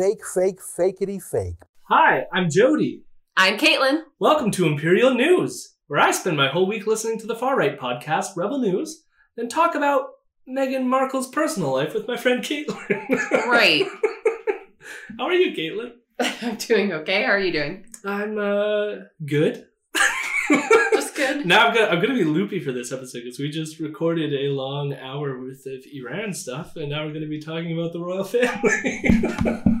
fake, fake, fakeity fake. Hi, I'm Jody. I'm Caitlin. Welcome to Imperial News, where I spend my whole week listening to the far right podcast, Rebel News, then talk about Meghan Markle's personal life with my friend Caitlin. Right. How are you, Caitlin? I'm doing okay. How are you doing? I'm uh good. Just good. now I'm gonna I'm gonna be loopy for this episode because we just recorded a long hour worth of Iran stuff, and now we're gonna be talking about the royal family.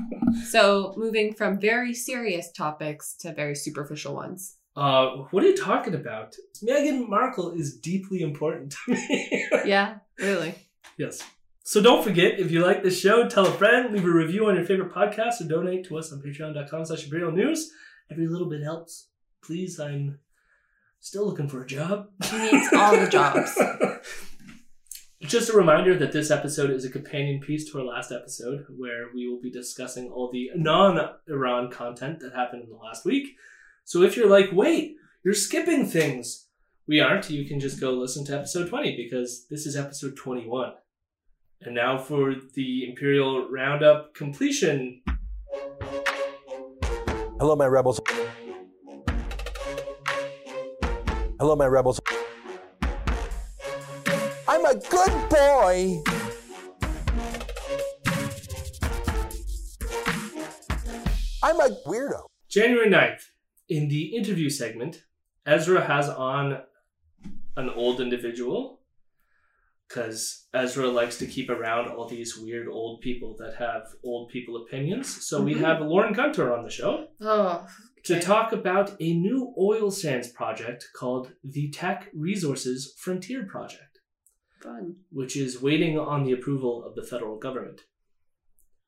So, moving from very serious topics to very superficial ones. uh, what are you talking about? Meghan Markle is deeply important to me. Yeah, really. Yes. So don't forget, if you like this show, tell a friend, leave a review on your favorite podcast, or donate to us on patreon.com slash imperial news. Every little bit helps. Please, I'm still looking for a job. He needs all the jobs. Just a reminder that this episode is a companion piece to our last episode, where we will be discussing all the non-Iran content that happened in the last week. So if you're like, wait, you're skipping things, we aren't. You can just go listen to episode 20 because this is episode 21. And now for the Imperial Roundup completion. Hello, my rebels. Hello, my rebels. I'm a good boy. I'm a weirdo. January 9th, in the interview segment, Ezra has on an old individual because Ezra likes to keep around all these weird old people that have old people opinions. So we Mhm. have Lorne Gunter on the show Oh, to talk about a new oil sands project called the Teck Resources Frontier Project, fun. which is waiting on the approval of the federal government.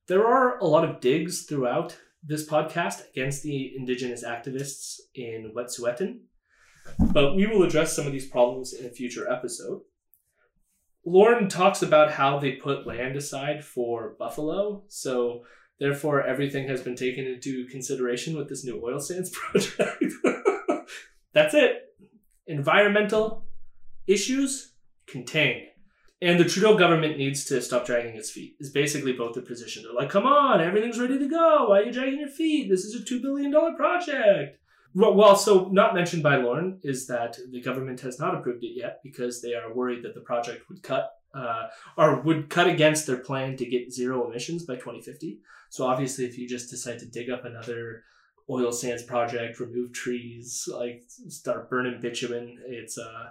There are a lot of digs throughout this podcast against the indigenous activists in Wet'suwet'en, but we will address some of these problems in a future episode. Lorne talks about how they put land aside for buffalo, so therefore everything has been taken into consideration with this new oil sands project. That's it. Environmental issues contained. And the Trudeau government needs to stop dragging its feet. Is basically both the position. They're like, "Come on, everything's ready to go. Why are you dragging your feet? This is a two billion dollar project." Well, well, so not mentioned by Lorne is that the government has not approved it yet because they are worried that the project would cut uh, or would cut against their plan to get zero emissions by 2050. So obviously, if you just decide to dig up another oil sands project, remove trees, like start burning bitumen, it's uh,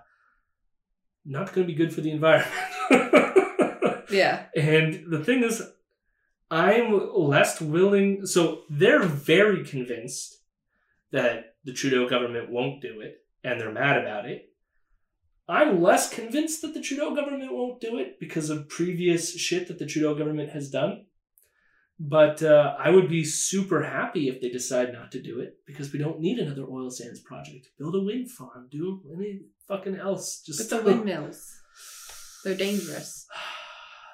not going to be good for the environment. Yeah. and the thing is, I'm less willing. So they're very convinced that the Trudeau government won't do it, and they're mad about it. I'm less convinced that the Trudeau government won't do it because of previous shit that the Trudeau government has done. But uh, I would be super happy if they decide not to do it because we don't need another oil sands project. Build a wind farm, do any fucking else. Just But the windmills, they're dangerous.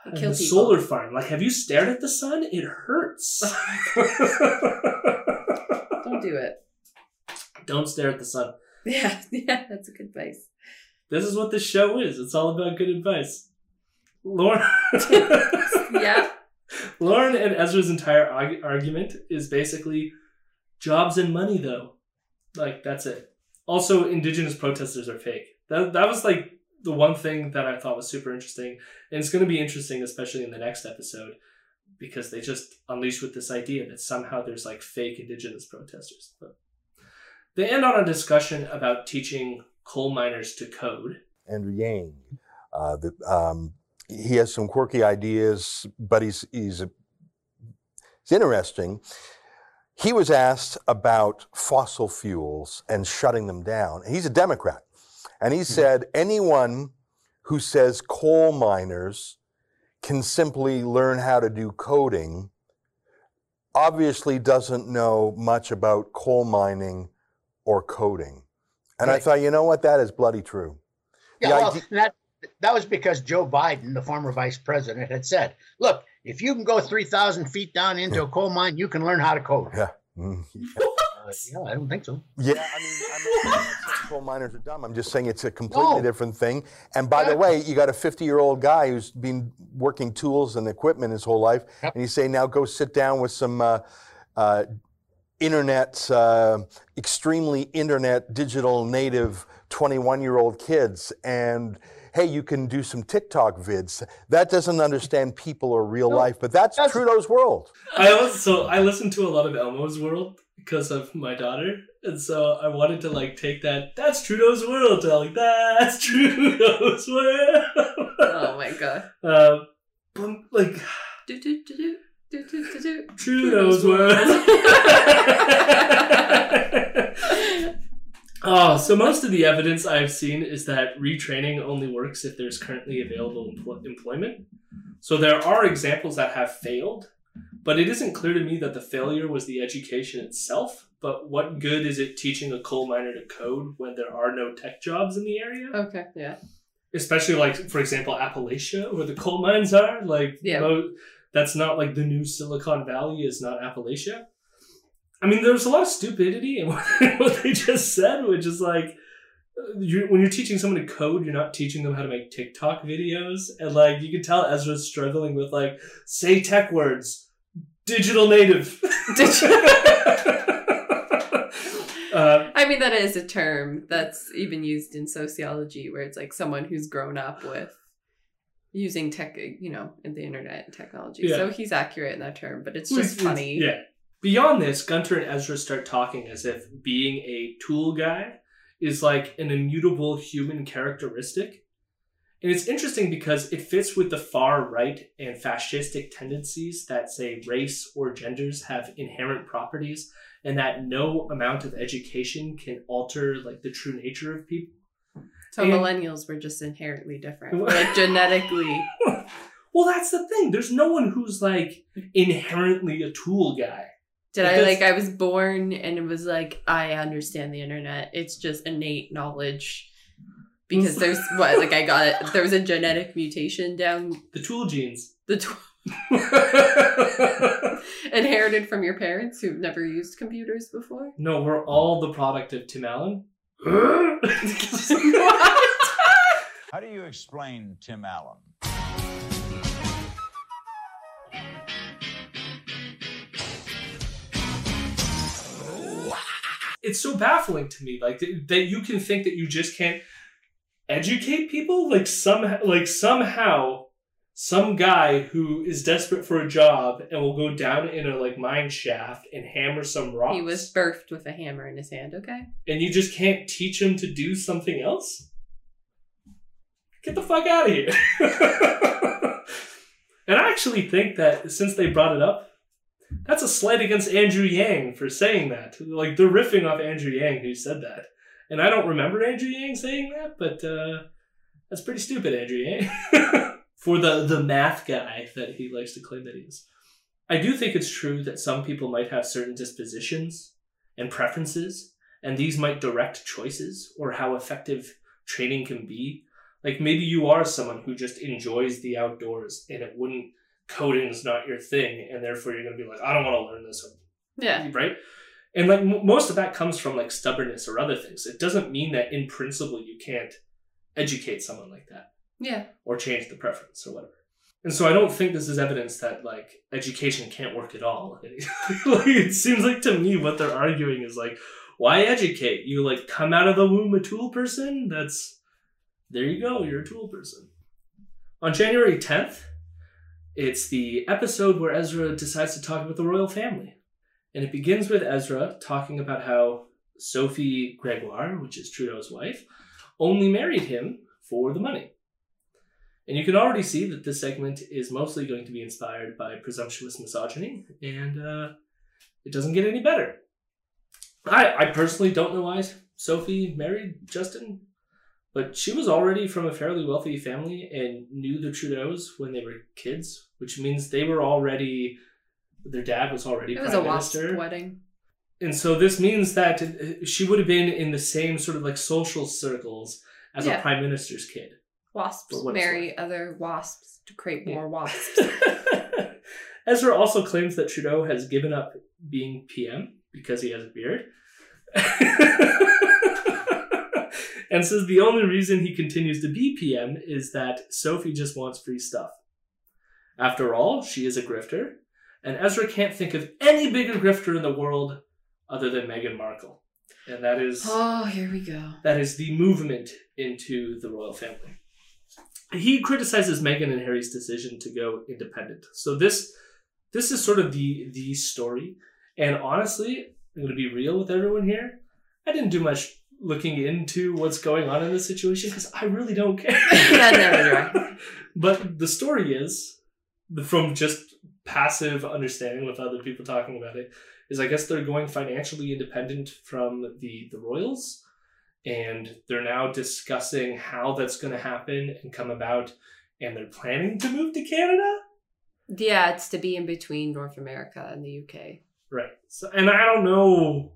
They And kill the people. solar farm. Like, have you stared at the sun? It hurts. Don't do it. Don't stare at the sun. Yeah, yeah, that's a good advice. This is what this show is. It's all about good advice. Lorne, Yeah. Lorne and Ezra's entire arg- argument is basically jobs and money, though. Like that's it. Also, indigenous protesters are fake. That that was like the one thing that I thought was super interesting, and it's going to be interesting, especially in the next episode, because they just unleash with this idea that somehow there's like fake indigenous protesters. But they end on a discussion about teaching coal miners to code. Andrew Yang. Uh, the, um, he has some quirky ideas, but he's he's a, he's interesting. He was asked about fossil fuels and shutting them down. He's a Democrat, and he mm-hmm. said anyone who says coal miners can simply learn how to do coding obviously doesn't know much about coal mining or coding. And I thought, you know what, that is bloody true. Yeah, The well, idea- that that was because Joe Biden, the former vice president, had said, "Look, if you can go three thousand feet down into a coal mine, you can learn how to code." Yeah. Mm, Uh, yeah, I don't think so. Yeah, I mean, I mean coal miners are dumb. I'm just saying it's a completely No. different thing. And by the way, you got a 50 year old guy who's been working tools and equipment his whole life, Yep. and you say now go sit down with some uh, uh, internet, uh, extremely internet digital native 21 year old kids and. Hey, you can do some TikTok vids. That doesn't understand people or real No, life, but that's, that's- Trudeau's world. I also so I listen to a lot of Elmo's World because of my daughter, and so I wanted to like take that. That's Trudeau's world. To like that's Trudeau's world. Oh my god. uh, but, like Do, do, do, do, do, do, do, do. Trudeau's world. oh, so most of the evidence I've seen is that retraining only works if there's currently available empl- employment. So there are examples that have failed, but it isn't clear to me that the failure was the education itself. But what good is it teaching a coal miner to code when there are no tech jobs in the area? Okay, yeah. especially like for example Appalachia where the coal mines are like Yeah. mo- that's not like the new Silicon Valley is not Appalachia I mean there's a lot of stupidity in what they just said which is like you when you're teaching someone to code you're not teaching them how to make TikTok videos and like you can tell Ezra's struggling with like say tech words digital native uh, I mean, that is a term that's even used in sociology, where it's like someone who's grown up with using tech, you know, in the internet and technology. So he's accurate in that term, but it's just it's- funny. Yeah. Beyond this, Gunter and Ezra start talking as if being a tool guy is like an immutable human characteristic. And it's interesting because it fits with the far right and fascistic tendencies that say race or genders have inherent properties and that no amount of education can alter like the true nature of people. So And- millennials were just inherently different, like genetically. well, that's the thing. There's no one who's like inherently a tool guy. Did It I like? I was born and it was like I understand the internet. It's just innate knowledge because mm. there's what like I got it. There was a genetic mutation down The tool genes. the tw- inherited from your parents who've never used computers before. No, we're all the product of Tim Allen. How do you explain Tim Allen? It's so baffling to me, like that, that you can think that you just can't educate people. Like somehow, like somehow, some guy who is desperate for a job and will go down in a like mine shaft and hammer some rocks. He was birthed with a hammer in his hand. Okay. and you just can't teach him to do something else? Get the fuck out of here. and I actually think that since they brought it up, that's a slight against Andrew Yang for saying that. Like they're riffing off Andrew Yang who said that. And I don't remember Andrew Yang saying that, but uh, that's pretty stupid, Andrew Yang. for the, the math guy that he likes to claim that he is. I do think it's true that some people might have certain dispositions and preferences and these might direct choices or how effective training can be. Like maybe you are someone who just enjoys the outdoors and it wouldn't coding's not your thing and therefore you're going to be like I don't want to learn this Yeah. right? And like m- most of that comes from like stubbornness or other things. It doesn't mean that in principle you can't educate someone like that Yeah. or change the preference or whatever. And so I don't think this is evidence that like education can't work at all. like, it seems like to me what they're arguing is like, why educate? You like come out of the womb a tool person? That's there you go, you're a tool person. On January 10th, it's the episode where Ezra decides to talk about the royal family. And it begins with Ezra talking about how Sophie Gregoire, which is Trudeau's wife, only married him for the money. And you can already see that this segment is mostly going to be inspired by presumptuous misogyny, and uh, it doesn't get any better. I, I personally don't know why Sophie married Justin, but she was already from a fairly wealthy family and knew the Trudeaus when they were kids, which means they were already, their dad was already It was prime a wasp minister. wedding. And so this means that uh, she would have been in the same sort of like social circles as Yeah. a prime minister's kid. Wasps For what it's marry other wasps to create Yeah. more wasps. Ezra also claims that Trudeau has given up being PM because he has a beard. and says the only reason he continues to be PM is that Sophie just wants free stuff. After all, she is a grifter, and Ezra can't think of any bigger grifter in the world other than Meghan Markle. And that is Oh, here we go. that is the movement into the royal family. He criticizes Meghan and Harry's decision to go independent. So this this is sort of the the story. And honestly, I'm going to be real with everyone here. I didn't do much looking into what's going on in this situation because I really don't care. Yeah, I. But the story is, from just passive understanding with other people talking about it, is I guess they're going financially independent from the the royals, and they're now discussing how that's going to happen and come about, and they're planning to move to Canada. Yeah, it's to be in between North America and the UK. Right. So, and I don't know.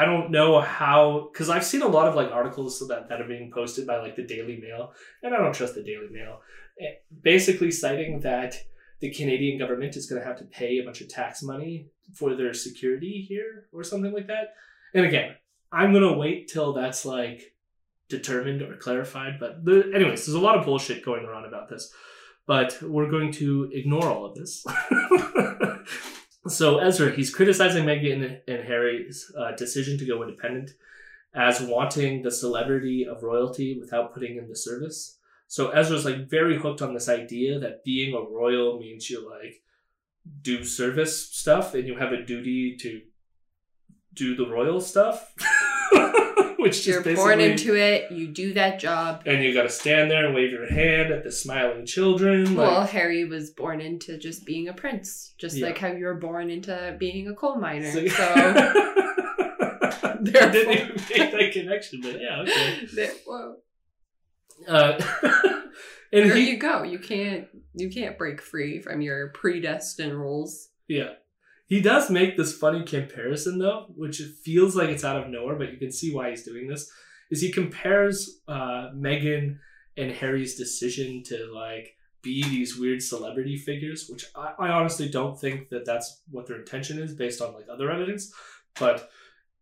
I don't know how because I've seen a lot of like articles that that are being posted by like the Daily Mail, and I don't trust the Daily Mail. eh, Basically, citing that the Canadian government is going to have to pay a bunch of tax money for their security here or something like that. And again, I'm going to wait till that's like determined or clarified. But the, anyways, there's a lot of bullshit going around about this. But we're going to ignore all of this. so Ezra, he's criticizing Meghan and Harry's uh, decision to go independent as wanting the celebrity of royalty without putting in the service. So Ezra's like very hooked on this idea that being a royal means you like do service stuff and you have a duty to do the royal stuff. Which just You're born into it. You do that job. and you got to stand there and wave your hand at the smiling children. Well, Like, Harry was born into just being a prince, just Yeah. like how you were born into being a coal miner. so, So, I didn't even make that connection, but yeah, okay. there, whoa. Uh, and there he, you go. You can't you can't break free from your predestined rules. yeah, he does make this funny comparison though, which feels like it's out of nowhere, but you can see why he's doing this. Is he compares uh, Meghan and Harry's decision to like be these weird celebrity figures, which I, I honestly don't think that that's what their intention is based on like other evidence, but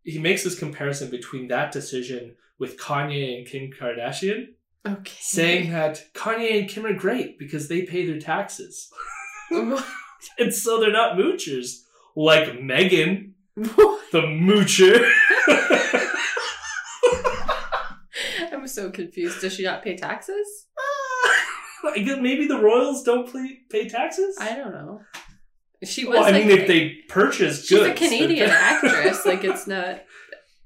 he makes this comparison between that decision with Kanye and Kim Kardashian, Okay. saying that Kanye and Kim are great because they pay their taxes. and so they're not moochers like Meghan, the moocher. I'm so confused. Does she not pay taxes? Ah! I guess maybe the royals don't pay, pay taxes? I don't know. She was. well, I like, mean, if they purchase she's goods. a Canadian actress. Like it's not.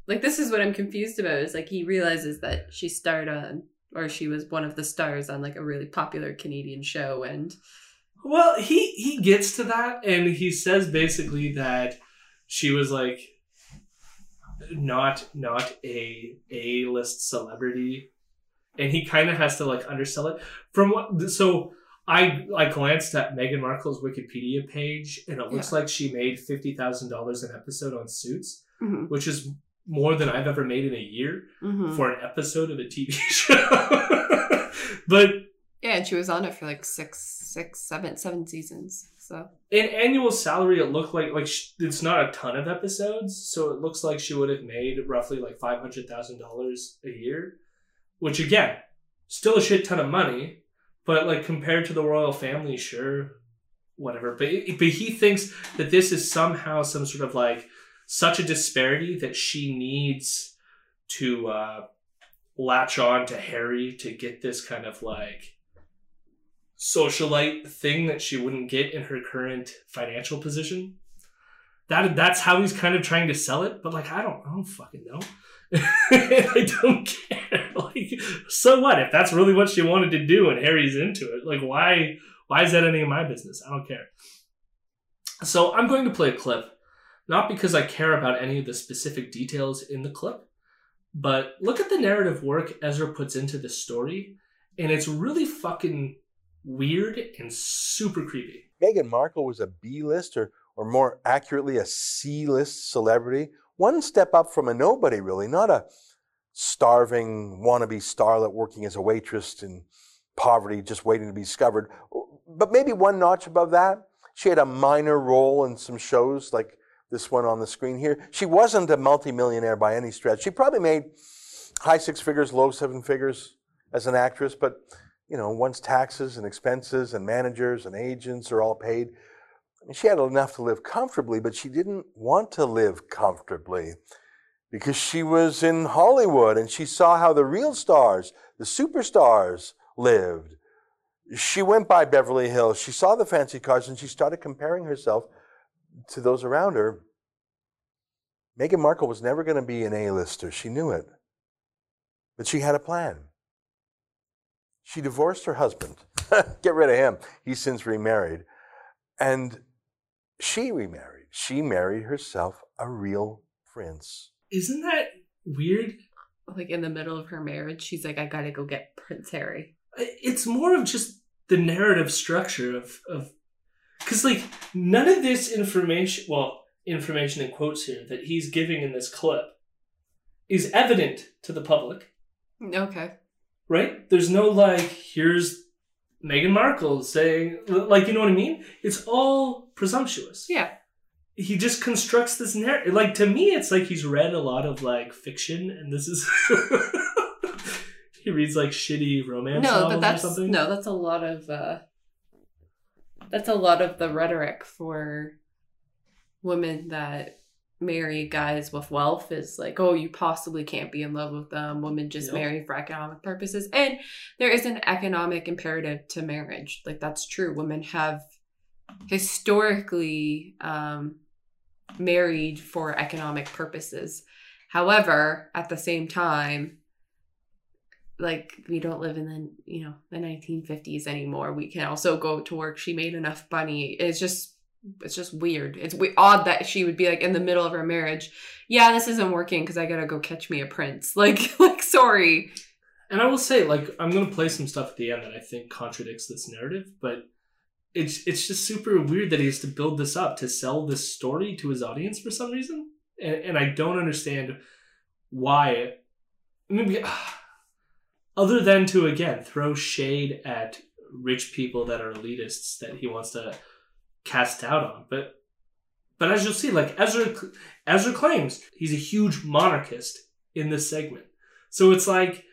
Like this is what I'm confused about. Is like he realizes that she starred on, or she was one of the stars on like a really popular Canadian show, and Well, he he gets to that, and he says basically that she was like not not a a list celebrity, and he kind of has to like undersell it from what. So I I glanced at Meghan Markle's Wikipedia page, and it looks like she made fifty thousand dollars an episode on Suits, Mhm. which is more than I've ever made in a year Mhm. for an episode of a TV show. but yeah, and she was on it for like six, six, seven, seven seasons. So in annual salary it looked like like sh- it's not a ton of episodes so it looks like she would have made roughly like $500000 a year which again still a shit ton of money but like compared to the royal family sure whatever but, but he thinks that this is somehow some sort of like such a disparity that she needs to uh latch on to harry to get this kind of like socialite thing that she wouldn't get in her current financial position. That that's how he's kind of trying to sell it, but like I don't, I don't fucking know. I don't care. Like, so what if that's really what she wanted to do and Harry's into it? Like, why? Why is that any of my business? I don't care. So I'm going to play a clip, not because I care about any of the specific details in the clip, but look at the narrative work Ezra puts into the story, and it's really fucking weird and super creepy. Meghan Markle was a B list, or, or more accurately, a C list celebrity. One step up from a nobody, really, not a starving wannabe starlet working as a waitress in poverty, just waiting to be discovered. But maybe one notch above that. She had a minor role in some shows like this one on the screen here. She wasn't a multimillionaire by any stretch. She probably made high six figures, low seven figures as an actress, but you know, once taxes and expenses and managers and agents are all paid, I mean, she had enough to live comfortably, but she didn't want to live comfortably because she was in Hollywood and she saw how the real stars, the superstars, lived. She went by Beverly Hills, she saw the fancy cars, and she started comparing herself to those around her. Meghan Markle was never going to be an A-lister. She knew it. But she had a plan. She divorced her husband. Get rid of him. He's since remarried. And she remarried. She married herself a real prince. Isn't that weird? Like in the middle of her marriage, she's like, I gotta go get Prince Harry. It's more of just the narrative structure of of because like none of this information, well, information in quotes here that he's giving in this clip is evident to the public, Okay. Right? There's no like here's Meghan Markle saying like you know what I mean? It's all presumptuous. Yeah. he just constructs this narrative. Like to me, it's like he's read a lot of like fiction, and this is he reads like shitty romance no, novels but that's or something. no, that's a lot of uh that's a lot of the rhetoric for women that marry guys with wealth is like, oh, you possibly can't be in love with them. Women just Yep. marry for economic purposes. And there is an economic imperative to marriage. Like that's true. Women have historically um married for economic purposes. However, at the same time, like we don't live in the you know the 1950s anymore we can also go to work she made enough money it's just it's just weird. It's we- odd that she would be like in the middle of her marriage. Yeah this isn't working because i gotta go catch me a prince. Like like sorry. And I will say, like, I'm gonna play some stuff at the end that I think contradicts this narrative, but it's it's just super weird that he has to build this up to sell this story to his audience for some reason, and, and I don't understand why. It maybe other than to again throw shade at rich people that are elitists that he wants to cast doubt on, but but as you'll see, like Ezra Ezra claims he's a huge monarchist in this segment, so it's like.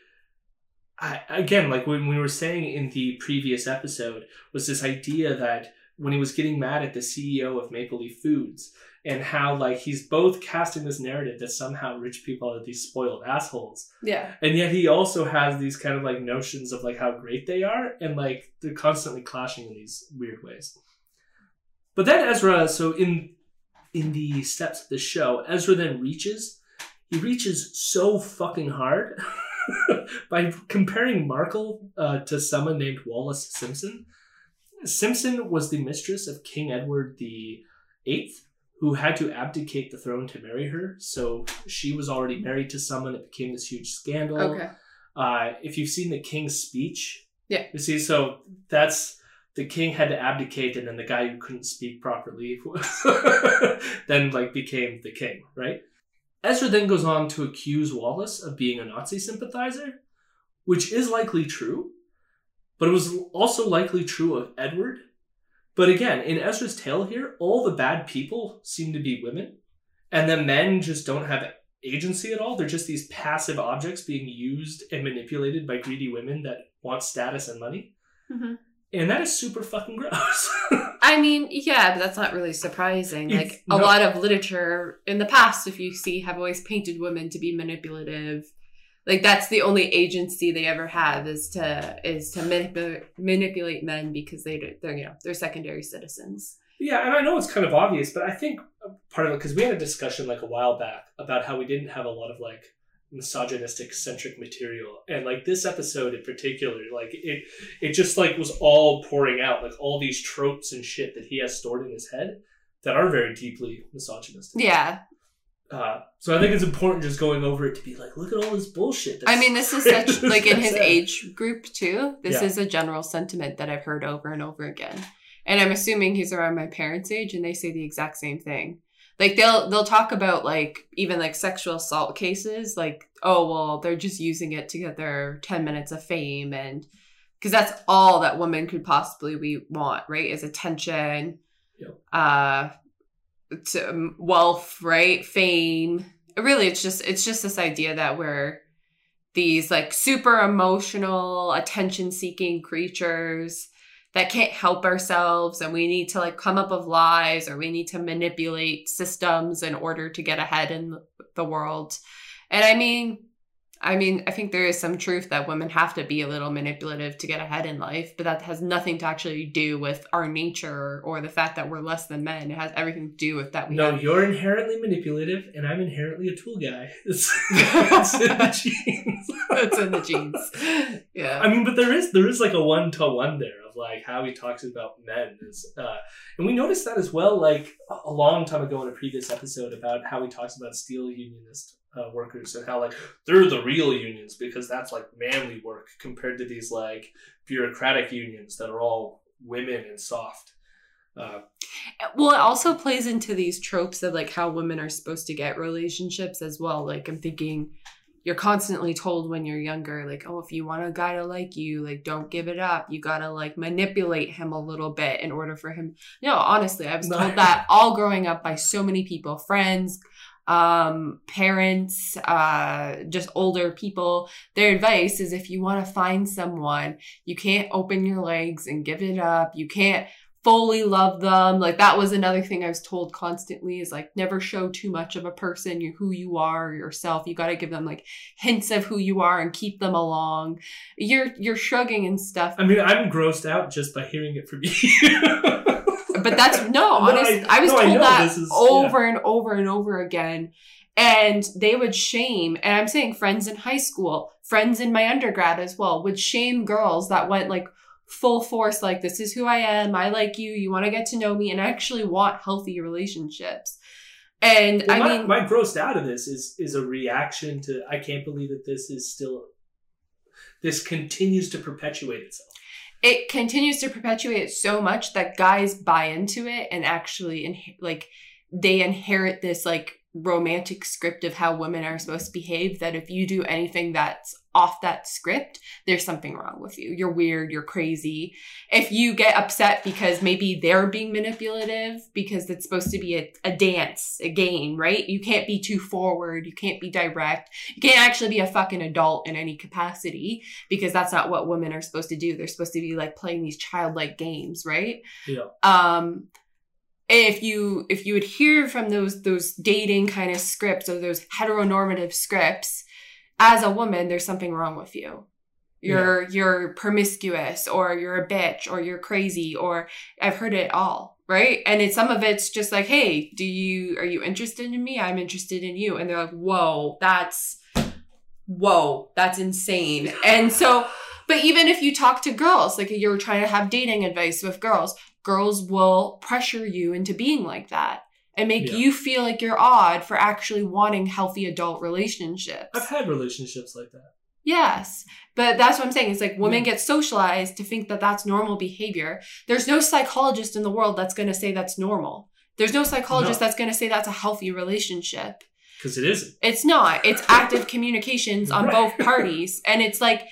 I, again, like when we were saying in the previous episode, was this idea that when he was getting mad at the CEO of Maple Leaf Foods and how like he's both casting this narrative that somehow rich people are these spoiled assholes, yeah and yet he also has these kind of like notions of like how great they are, and like they're constantly clashing in these weird ways. But then Ezra, so in in the steps of the show, Ezra then reaches. He reaches so fucking hard by comparing Markle uh, to someone named Wallis Simpson. Simpson was the mistress of King Edward the Eighth, who had to abdicate the throne to marry her. So she was already married to someone. It became this huge scandal. okay Uh, if you've seen the King's speech, Yeah. you see, so that's the king had to abdicate, and then the guy who couldn't speak properly then like became the king, right? Ezra then goes on to accuse Wallis of being a Nazi sympathizer, which is likely true, but it was also likely true of Edward. But again, in Ezra's tale here, all the bad people seem to be women, and the men just don't have agency at all. They're just these passive objects being used and manipulated by greedy women that want status and money. Mhm. And that is super fucking gross. I mean, yeah, but that's not really surprising. It's- Like a no. lot of literature in the past, if you see, have always painted women to be manipulative. Like that's the only agency they ever have is to is to manipulate manipulate men because they they're you know they're secondary citizens. Yeah, and I know it's kind of obvious, but I think part of it because we had a discussion like a while back about how we didn't have a lot of like misogynistic centric material, and like this episode in particular, like it it just like was all pouring out like all these tropes and shit that he has stored in his head that are very deeply misogynistic. Yeah, Uh, so I think it's important just going over it to be like, look at all this bullshit. I mean, this is such like in his age group too. This Yeah. is a general sentiment that I've heard over and over again. And I'm assuming he's around my parents' age and they say the exact same thing. Like they'll they'll talk about like even like sexual assault cases like oh well they're just using it to get their 10 minutes of fame and because that's all that women could possibly we want, right? Is attention, Yep. uh to um, wealth, right? Fame. Really it's just it's just this idea that we're these like super emotional, attention seeking creatures that can't help ourselves and we need to like come up with lies or we need to manipulate systems in order to get ahead in the world. And I mean, I mean, I think there is some truth that women have to be a little manipulative to get ahead in life, but that has nothing to actually do with our nature or the fact that we're less than men. It has everything to do with that we No, have you're inherently manipulative, and I'm inherently a tool guy. It's, it's in the genes. it's in the genes. Yeah. I mean, but there is there is like a one to one there like how he talks about men is, uh, and we noticed that as well. Like a- long time ago in a previous episode about how he talks about steel unionist uh, workers and how like they're the real unions because that's like manly work compared to these like bureaucratic unions that are all women and soft. Uh, Well, it also plays into these tropes of like how women are supposed to get relationships as well. Like I'm thinking you're constantly told when you're younger, like, oh, if you want a guy to like you, like don't give it up. You gotta like manipulate him a little bit in order for him. No, honestly, I was told that all growing up by so many people, friends, um, parents, uh, just older people. Their advice is if you want to find someone, you can't open your legs and give it up. You can't fully love them. Like that was another thing I was told constantly is like never show too much of a person, you who you are, yourself. You got to give them like hints of who you are and keep them along. You're you're shrugging and stuff. I mean, I'm grossed out just by hearing it from you. But that's no, No, honest. I- I, was no, told know that is- over and over and over again. And they would shame, and I'm saying friends in high school, friends in my undergrad as well, would shame girls that went like full force, like, this is who I am, I like you, you want to get to know me, and I actually want healthy relationships. And Well, I my, mean, my grossed out of this is is a reaction to I can't believe that this is still this continues to perpetuate itself. it continues to perpetuate it so much that guys buy into it and actually inhe- like they inherit this like romantic script of how women are supposed to behave that if you do anything that's off that script there's something wrong with you you're weird you're crazy if you get upset because maybe they're being manipulative because it's supposed to be a, a dance a game right you can't be too forward you can't be direct you can't actually be a fucking adult in any capacity because that's not what women are supposed to do. They're supposed to be like playing these childlike games, right? Yeah. Um if you if you adhere from those those dating kind of scripts or those heteronormative scripts, as a woman, there's something wrong with you. You're you're promiscuous or you're a bitch or you're crazy or I've heard it all, right? And it's some of it's just like, hey, do you are you interested in me? I'm interested in you. And they're like, whoa, that's whoa, that's insane. And so, but even if you talk to girls, like you're trying to have dating advice with girls, girls will pressure you into being like that and make Yeah. you feel like you're odd for actually wanting healthy adult relationships. I've had relationships like that. Yes. But that's what I'm saying. It's like women Yeah. get socialized to think that that's normal behavior. There's no psychologist in the world that's going to say that's normal. There's no psychologist No. that's going to say that's a healthy relationship. Because it isn't. It's not. It's active communications on Right. both parties. And it's like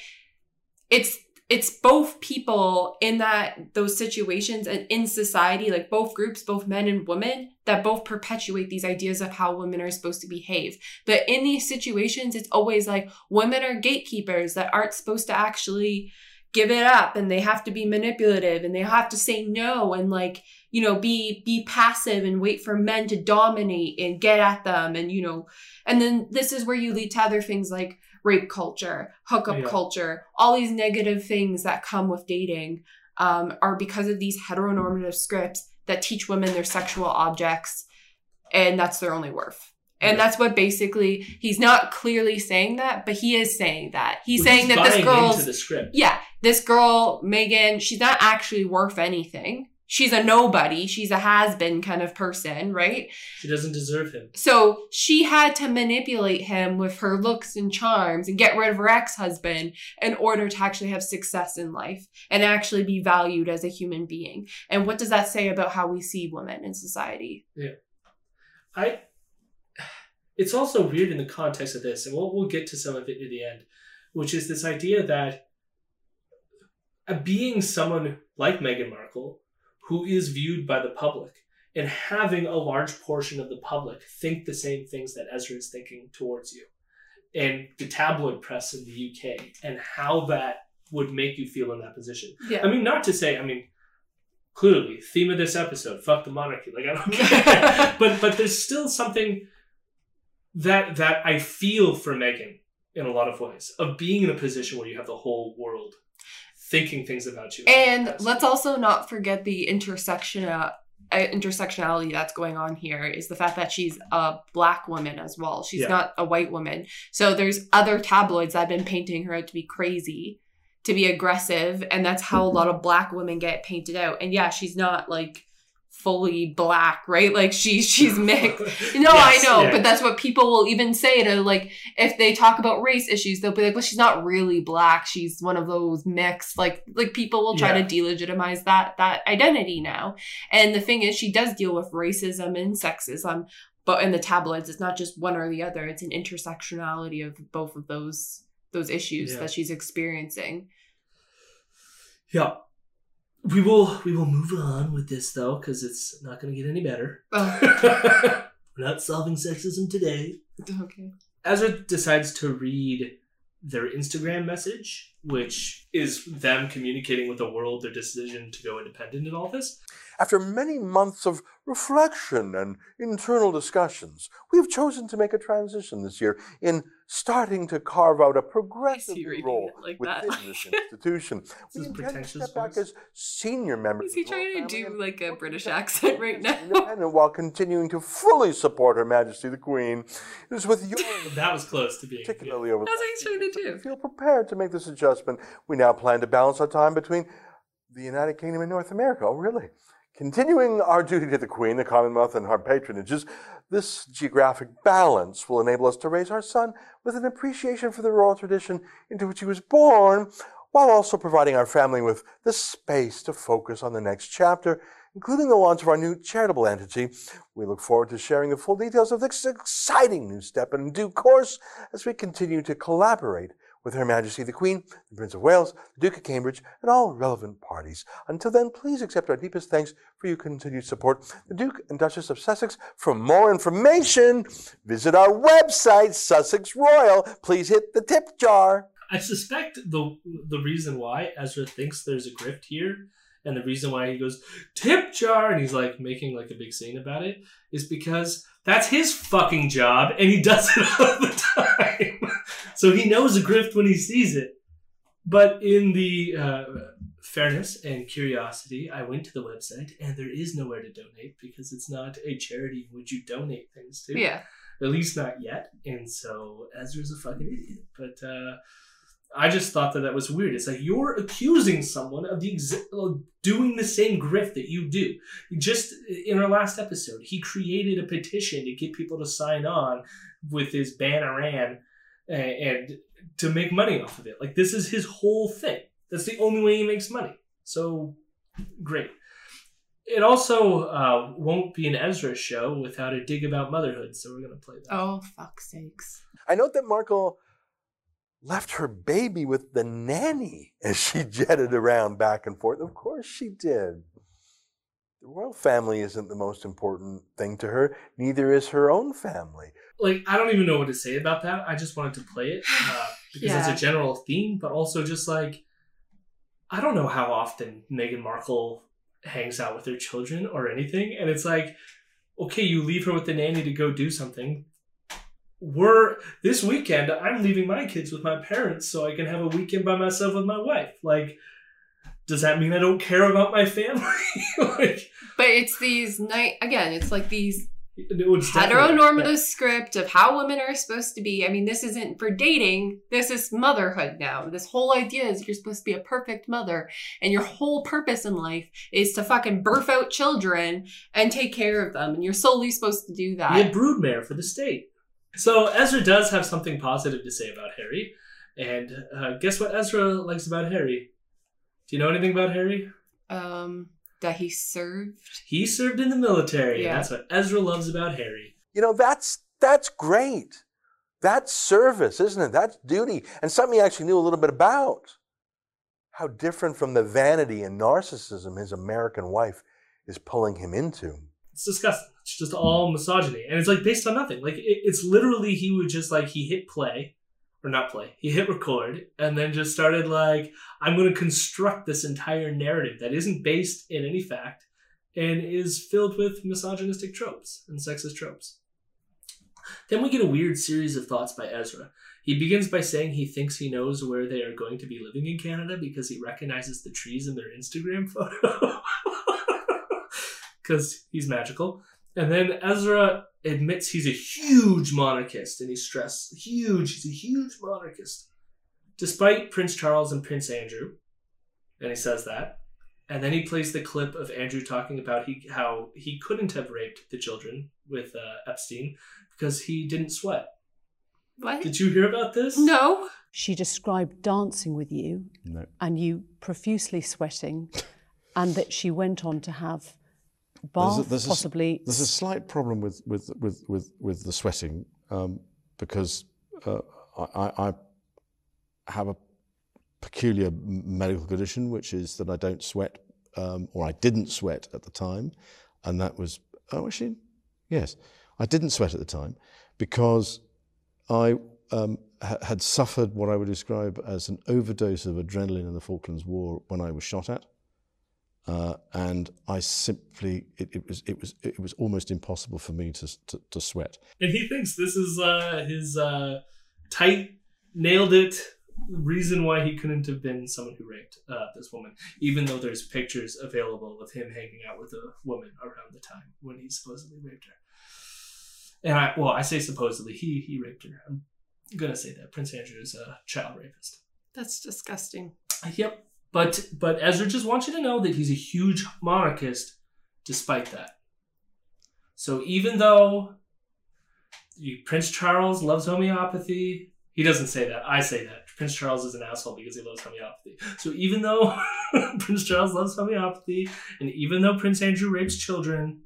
it's it's both people in that those situations and in society, like both groups, both men and women, that both perpetuate these ideas of how women are supposed to behave. But in these situations, it's always like women are gatekeepers that aren't supposed to actually give it up and they have to be manipulative and they have to say no and like you know be be passive and wait for men to dominate and get at them and you know and then this is where you lead to other things like rape culture hookup Yeah. culture all these negative things that come with dating um, are because of these heteronormative scripts that teach women they're sexual objects and that's their only worth and Yeah. that's what basically he's not clearly saying that but he is saying that he's saying that this buying girl's into the script. yeah, this girl, Meghan, she's not actually worth anything. She's a nobody. She's a has been kind of person, right? She doesn't deserve him. So she had to manipulate him with her looks and charms and get rid of her ex husband in order to actually have success in life and actually be valued as a human being. And what does that say about how we see women in society? Yeah. I. It's also weird in the context of this, and we'll we'll get to some of it near the end, which is this idea that being someone like Meghan Markle, who is viewed by the public, and having a large portion of the public think the same things that Ezra is thinking towards you, and the tabloid press in the UK and how that would make you feel in that position. Yeah. I mean, not to say, I mean, clearly, theme of this episode, fuck the monarchy. Like, I don't care. but but there's still something that that I feel for Meghan in a lot of ways of being in a position where you have the whole world thinking things about you. And let's also not forget the intersection uh, intersectionality that's going on here is the fact that she's a black woman as well. She's Yeah. not a white woman. So there's other tabloids that have been painting her out to be crazy, to be aggressive, and that's how a lot of black women get painted out. And yeah, she's not like fully black, right? Like she's she's mixed. No, I know, yeah. but that's what people will even say to like if they talk about race issues, they'll be like, "Well, she's not really black. She's one of those mixed." Like, like people will try Yeah. to delegitimize that that identity now. And the thing is, she does deal with racism and sexism, but in the tabloids, it's not just one or the other. It's an intersectionality of both of those those issues Yeah. that she's experiencing. Yeah. We will we will move on with this though, because it's not going to get any better. Oh, We're not solving sexism today. okay. Ezra decides to read their Instagram message, which is them communicating with the world their decision to go independent in all this. After many months of reflection and internal discussions, we have chosen to make a transition this year in starting to carve out a progressive role like within that? this institution. we is intend to step back as senior members. Is he trying to do like a British accent right now? Independent while continuing to fully support Her Majesty the Queen. It is with your That was close to being. particularly over That's what he's trying to do. feel prepared to make this adjustment. We now plan to balance our time between the United Kingdom and North America. Oh, really? Continuing our duty to the Queen, the Commonwealth, and our patronages, this geographic balance will enable us to raise our son with an appreciation for the royal tradition into which he was born, while also providing our family with the space to focus on the next chapter, including the launch of our new charitable entity. We look forward to sharing the full details of this exciting new step in due course as we continue to collaborate with Her Majesty the Queen, the Prince of Wales, the Duke of Cambridge, and all relevant parties. Until then, please accept our deepest thanks for your continued support. The Duke and Duchess of Sussex. For more information, visit our website, Sussex Royal. Please hit the tip jar. I suspect the the reason why Ezra thinks there's a grift here, and the reason why he goes tip jar and he's like making like a big scene about it, is because that's his fucking job, and he does it all the time. So he knows a grift when he sees it. But in the uh, fairness and curiosity, I went to the website, and there is nowhere to donate because it's not a charity in which you donate things to Yeah. at least not yet. And so Ezra's a fucking idiot. But uh, I just thought that that was weird. It's like you're accusing someone of the doing the same grift that you do. Just in our last episode, he created a petition to get people to sign on with his Banaran and, and to make money off of it. Like this is his whole thing. That's the only way he makes money. So great. It also uh, won't be an Ezra show without a dig about motherhood, so we're gonna play that. Oh fuck sakes. I note that Markle left her baby with the nanny as she jetted around back and forth. Of course she did. The royal family isn't the most important thing to her, neither is her own family. Like I don't even know what to say about that. I just wanted to play it uh, because Yeah. it's a general theme, but also just like I don't know how often Meghan Markle hangs out with her children or anything, and it's like, okay, you leave her with the nanny to go do something. We're this weekend. I'm leaving my kids with my parents so I can have a weekend by myself with my wife. Like, does that mean I don't care about my family? like, But it's these night again, it's like these it was definitely- heteronormative script of how women are supposed to be. I mean, this isn't for dating. This is motherhood now. This whole idea is you're supposed to be a perfect mother, and your whole purpose in life is to fucking birth out children and take care of them, and you're solely supposed to do that. Be a broodmare for the state. So Ezra does have something positive to say about Harry, and uh, guess what Ezra likes about Harry? Do you know anything about Harry? Um, that he served. He served in the military. Yeah. That's what Ezra loves about Harry. You know, that's that's great. That's service, isn't it? That's duty. And something he actually knew a little bit about. How different from the vanity and narcissism his American wife is pulling him into. It's disgusting. It's just all misogyny, and it's like based on nothing. Like it, it's literally he would just like he hit play, or not play. He hit record and then just started like, I'm going to construct this entire narrative that isn't based in any fact and is filled with misogynistic tropes and sexist tropes. Then we get a weird series of thoughts by Ezra. He begins by saying he thinks he knows where they are going to be living in Canada because he recognizes the trees in their Instagram photo. Because he's magical. And then Ezra admits he's a huge monarchist and he stressed huge, he's a huge monarchist. Despite Prince Charles and Prince Andrew. And he says that. And then he plays the clip of Andrew talking about he, how he couldn't have raped the children with uh, Epstein because he didn't sweat. What? Did you hear about this? No. She described dancing with you No. and you profusely sweating, and that she went on to have There's bath, a- there's a s- possibly. There's a slight problem with with with with, with the sweating um, because uh, I, I I have a peculiar medical condition, which is that I don't sweat, um, or I didn't sweat at the time, and that was oh actually yes, I didn't sweat at the time because I um, ha- had suffered what I would describe as an overdose of adrenaline in the Falklands War when I was shot at. Uh, and I simply, it, it was, it was, it was almost impossible for me to, to, to sweat. And he thinks this is uh, his uh, tight, nailed it reason why he couldn't have been someone who raped uh, this woman, even though there's pictures available of him hanging out with a woman around the time when he supposedly raped her. And I, well, I say supposedly he he raped her. I'm gonna say that Prince Andrew is a child rapist. That's disgusting. Yep. But but Ezra just wants you to know that he's a huge monarchist despite that. So even though Prince Charles loves homeopathy, he doesn't say that. I say that. Prince Charles is an asshole because he loves homeopathy. So even though Prince Charles loves homeopathy, and even though Prince Andrew rapes children,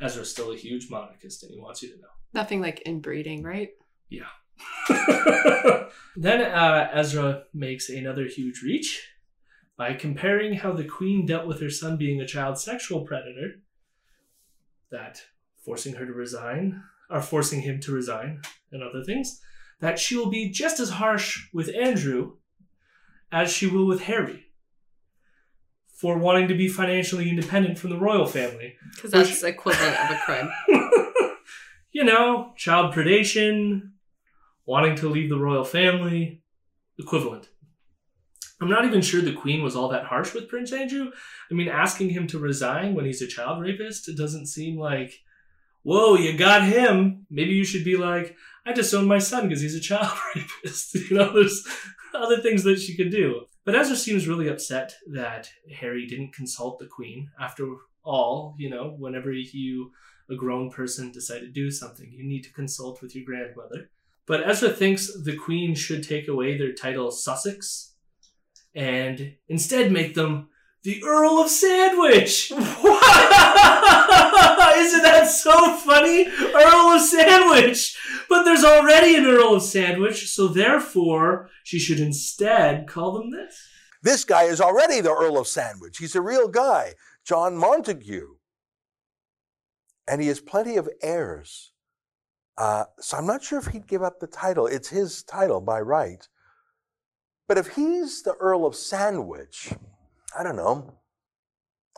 Ezra's still a huge monarchist and he wants you to know. Nothing like inbreeding, right? Yeah. then uh, Ezra makes another huge reach by comparing how the queen dealt with her son being a child sexual predator, that forcing her to resign, or forcing him to resign, and other things, that she will be just as harsh with Andrew as she will with Harry for wanting to be financially independent from the royal family. Because that's the equivalent of a crime. you know, child predation, wanting to leave the royal family, equivalent. I'm not even sure the Queen was all that harsh with Prince Andrew. I mean, asking him to resign when he's a child rapist, it doesn't seem like, whoa, you got him. Maybe you should be like, I disowned my son because he's a child rapist. you know, there's other things that she could do. But Ezra seems really upset that Harry didn't consult the Queen. After all, you know, whenever you a grown person decide to do something. You need to consult with your grandmother. But Ezra thinks the Queen should take away their title Sussex and instead make them the Earl of Sandwich. Isn't that so funny? Earl of Sandwich. But there's already an Earl of Sandwich, so therefore she should instead call them this. This guy is already the Earl of Sandwich. He's a real guy, John Montagu. And he has plenty of heirs. Uh, so I'm not sure if he'd give up the title. It's his title by right. But if he's the Earl of Sandwich, I don't know.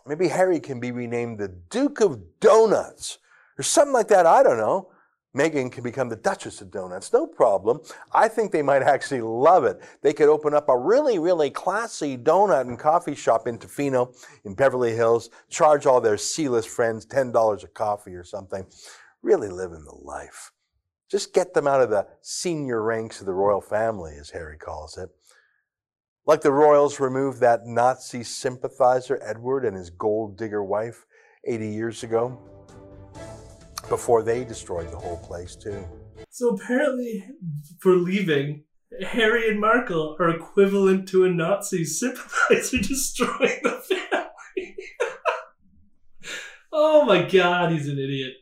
Maybe Harry can be renamed the Duke of Donuts or something like that. I don't know. Meghan can become the Duchess of Donuts. No problem. I think they might actually love it. They could open up a really, really classy donut and coffee shop in Tofino in Beverly Hills, charge all their C-list friends $10 a coffee or something. Really living the life. Just get them out of the senior ranks of the royal family, as Harry calls it. Like the royals removed that Nazi sympathizer, Edward, and his gold digger wife 80 years ago before they destroyed the whole place, too. So apparently, for leaving, Harry and Markle are equivalent to a Nazi sympathizer destroying the family. oh my god, he's an idiot.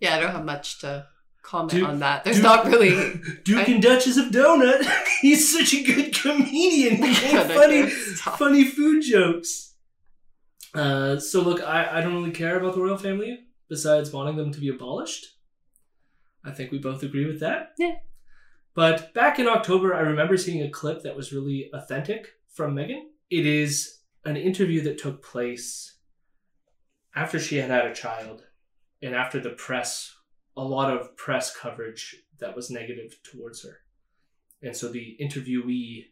Yeah, I don't have much to comment Duke- on that. There's Duke- not really. Duke I- and Duchess of Donut. he's such a good comedian. Funny, funny food jokes. Uh, so look, I, I don't really care about the royal family besides wanting them to be abolished. I think we both agree with that. Yeah. But back in October, I remember seeing a clip that was really authentic from Meghan. It is an interview that took place after she had had a child and after the press, a lot of press coverage that was negative towards her. And so the interviewee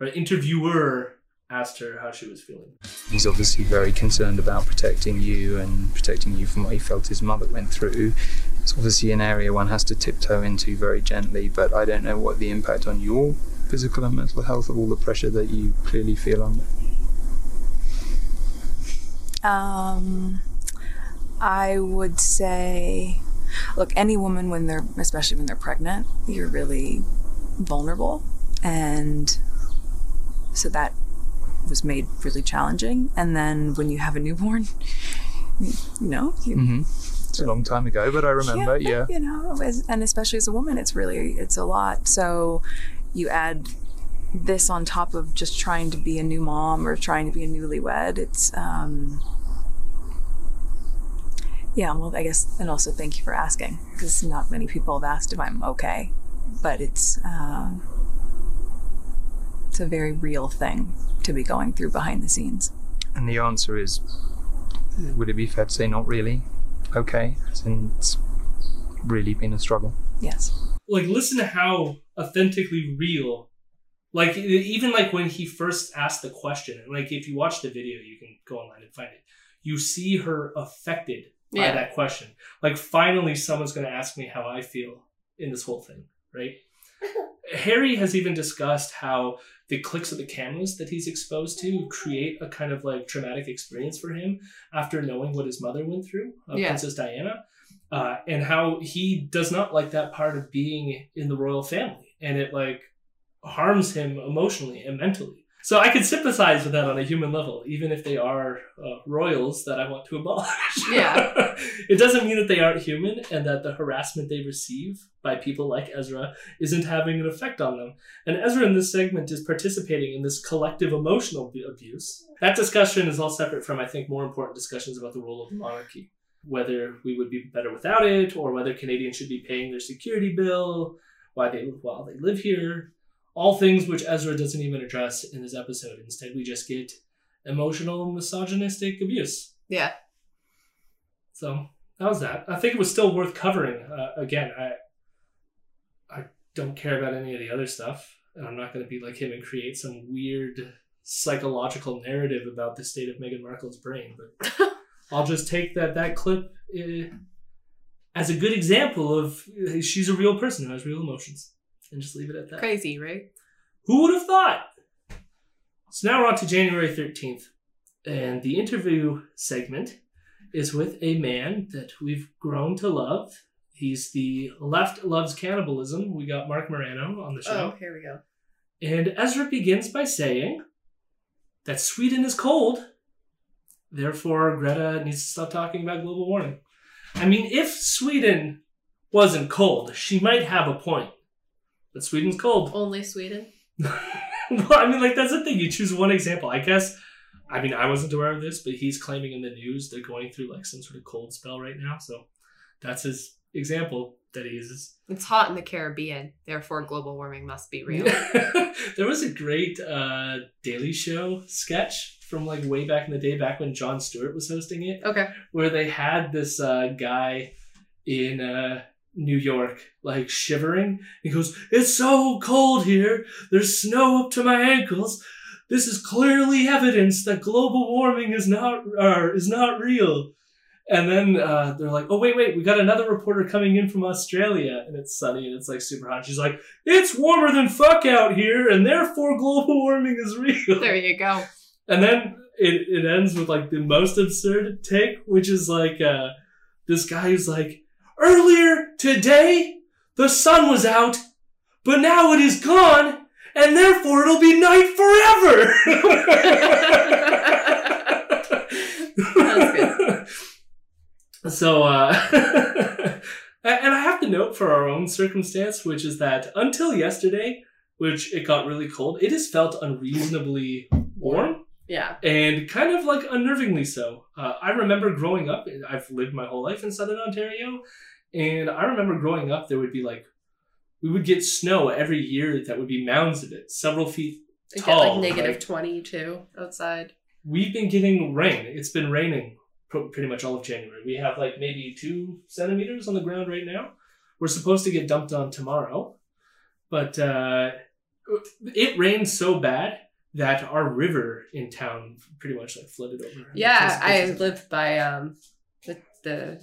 or interviewer asked her how she was feeling. He's obviously very concerned about protecting you and protecting you from what he felt his mother went through. It's obviously an area one has to tiptoe into very gently, but I don't know what the impact on your physical and mental health of all the pressure that you clearly feel under. Um, I would say, look, any woman when they're, especially when they're pregnant, you're really vulnerable, and so that was made really challenging. And then when you have a newborn, you know, you, Mm-hmm. It's a long time ago, but I remember, yeah. you know, as, and especially as a woman, it's really it's a lot. So you add this on top of just trying to be a new mom or trying to be a newlywed. It's um, yeah. Well, I guess, and also thank you for asking because not many people have asked if I'm okay, but it's uh, it's a very real thing to be going through behind the scenes. And the answer is would it be fair to say not really? Okay, as in it's really been a struggle. Yes. Like, listen to how authentically real. Like, even like when he first asked the question, and like if you watch the video, you can go online and find it. You see her affected by Yeah. that question. Like, finally, someone's going to ask me how I feel in this whole thing, right? Harry has even discussed how the clicks of the cameras that he's exposed to create a kind of like traumatic experience for him after knowing what his mother went through, uh, Yeah. Princess Diana, uh, and how he does not like that part of being in the royal family, and it like harms him emotionally and mentally. So I can sympathize with that on a human level, even if they are uh, royals that I want to abolish. Yeah. it doesn't mean that they aren't human and that the harassment they receive by people like Ezra isn't having an effect on them. And Ezra in this segment is participating in this collective emotional abuse. That discussion is all separate from, I think, more important discussions about the role of the monarchy. Whether we would be better without it, or whether Canadians should be paying their security bill, why they while they live here. All things which Ezra doesn't even address in this episode. Instead, we just get emotional misogynistic abuse. Yeah. So that was that. I think it was still worth covering. Uh, again, I I don't care about any of the other stuff, and I'm not going to be like him and create some weird psychological narrative about the state of Meghan Markle's brain. But I'll just take that that clip uh, as a good example of uh, she's a real person who has real emotions, and just leave it at that. Crazy, right? Who would have thought? So now we're on to January 13th. And the interview segment is with a man that we've grown to love. He's the left loves cannibalism. We got Marc Morano on the show. Oh, here we go. And Ezra begins by saying that Sweden is cold. Therefore, Greta needs to stop talking about global warming. I mean, if Sweden wasn't cold, she might have a point. But Sweden's cold. Only Sweden. well, I mean, like that's the thing. You choose one example. I guess. I mean, I wasn't aware of this, but he's claiming in the news they're going through like some sort of cold spell right now. So that's his example that he uses. It's hot in the Caribbean, therefore global warming must be real. there was a great uh, Daily Show sketch from like way back in the day, back when Jon Stewart was hosting it, okay. where they had this uh, guy in uh, New York like shivering. He goes, "It's so cold here. There's snow up to my ankles. This is clearly evidence that global warming is not uh, is not real." And then uh, they're like, "Oh wait, wait, we got another reporter coming in from Australia, and it's sunny and it's like super hot." She's like, "It's warmer than fuck out here, and therefore global warming is real." There you go. And then it, it ends with like the most absurd take, which is like uh, this guy who's like, earlier today the sun was out, but now it is gone, and therefore it'll be night forever. So, uh, and I have to note for our own circumstance, which is that until yesterday, which it got really cold, it has felt unreasonably warm Yeah. and kind of like unnervingly so. Uh, I remember growing up, I've lived my whole life in Southern Ontario, and I remember growing up, there would be like we would get snow every year that would be mounds of it, several feet tall. like negative like- 22 outside. we've been getting rain. It's been raining pr- pretty much all of January. We have like maybe two centimeters on the ground right now. We're supposed to get dumped on tomorrow, but uh, it rained so bad that our river in town pretty much like flooded over. Yeah, I lived by um the the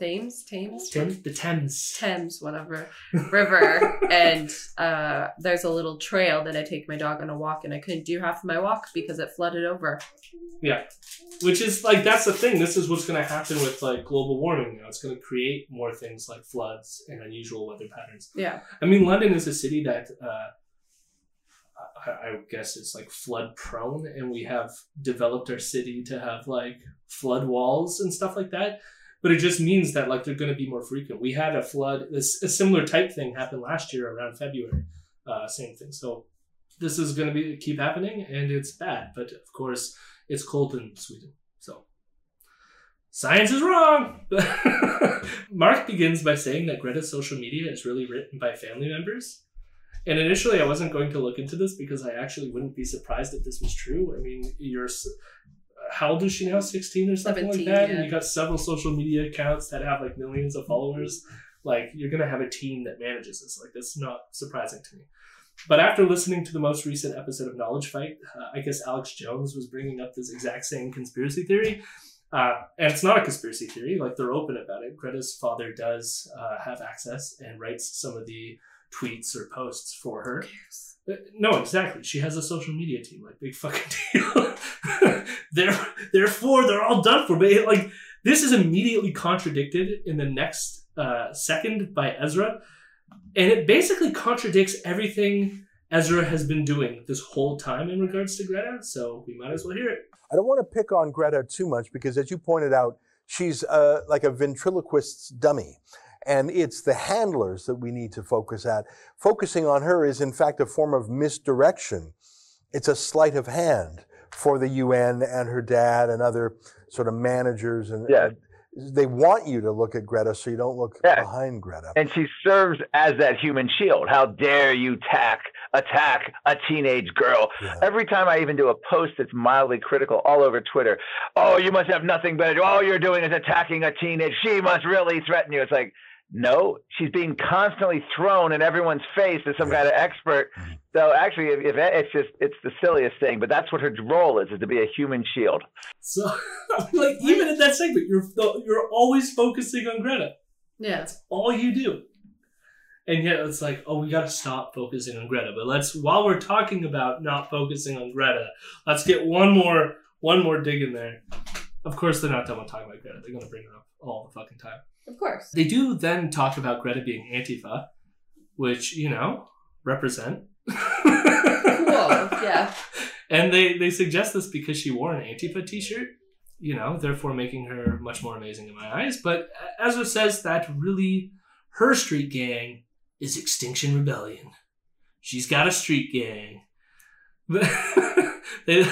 Thames, Thames, Thames, the Thames. Thames, whatever river, and uh, there's a little trail that I take my dog on a walk, and I couldn't do half of my walk because it flooded over. Yeah. Which is like that's the thing. This is what's going to happen with like global warming now. It's going to create more things like floods and unusual weather patterns. Yeah, I mean, London is a city that uh, I, guess it's like flood prone, and we have developed our city to have like flood walls and stuff like that. But it just means that like they're going to be more frequent. We had a flood, this a similar type thing happened last year around February. Uh, same thing. So this is going to be keep happening, and it's bad. But of course, it's cold in Sweden, so science is wrong. Marc begins by saying that Greta's social media is really written by family members. And initially, I wasn't going to look into this because I actually wouldn't be surprised if this was true. I mean, you're how old is she now? Sixteen or something like that. yeah. And you got several social media accounts that have like millions of followers. Like you're gonna have a team that manages this. Like that's not surprising to me. But after listening to the most recent episode of Knowledge Fight, uh, I guess Alex Jones was bringing up this exact same conspiracy theory. Uh, and it's not a conspiracy theory. Like they're open about it. Greta's father does uh, have access and writes some of the tweets or posts for her. Uh, No, exactly. She has a social media team. Like big fucking deal. they're therefore they're all done for. But it, like this is immediately contradicted in the next uh, second by Ezra, and it basically contradicts everything Ezra has been doing this whole time in regards to Greta. So we might as well hear it. I don't want to pick on Greta too much because, as you pointed out, she's uh, like a ventriloquist's dummy. And it's the handlers that we need to focus at. Focusing on her is, in fact, a form of misdirection. It's a sleight of hand for the UN and her dad and other sort of managers. And Yeah. they want you to look at Greta so you don't look Yeah. behind Greta. and she serves as that human shield. How dare you tack, attack a teenage girl? Yeah. Every time I even do a post that's mildly critical all over Twitter, oh, you must have nothing better. All you're doing is attacking a teenage. She must really threaten you. It's like, no, she's being constantly thrown in everyone's face as some kind of expert. Mm-hmm. So actually, if, if it's just it's the silliest thing, but that's what her role is: is to be a human shield. So, like, even in that segment, you're you're always focusing on Greta. yeah. That's all you do. And yet it's like, oh, we got to stop focusing on Greta. But let's, while we're talking about not focusing on Greta, let's get one more, one more dig in there. Of course, they're not done with talking about Greta. They're going to bring her up all the fucking time. Of course. They do then talk about Greta being Antifa, which you know represent. Cool. Yeah. And they they suggest this because she wore an Antifa T-shirt, you know, therefore making her much more amazing in my eyes. But Ezra says that really her street gang is Extinction Rebellion. She's got a street gang. they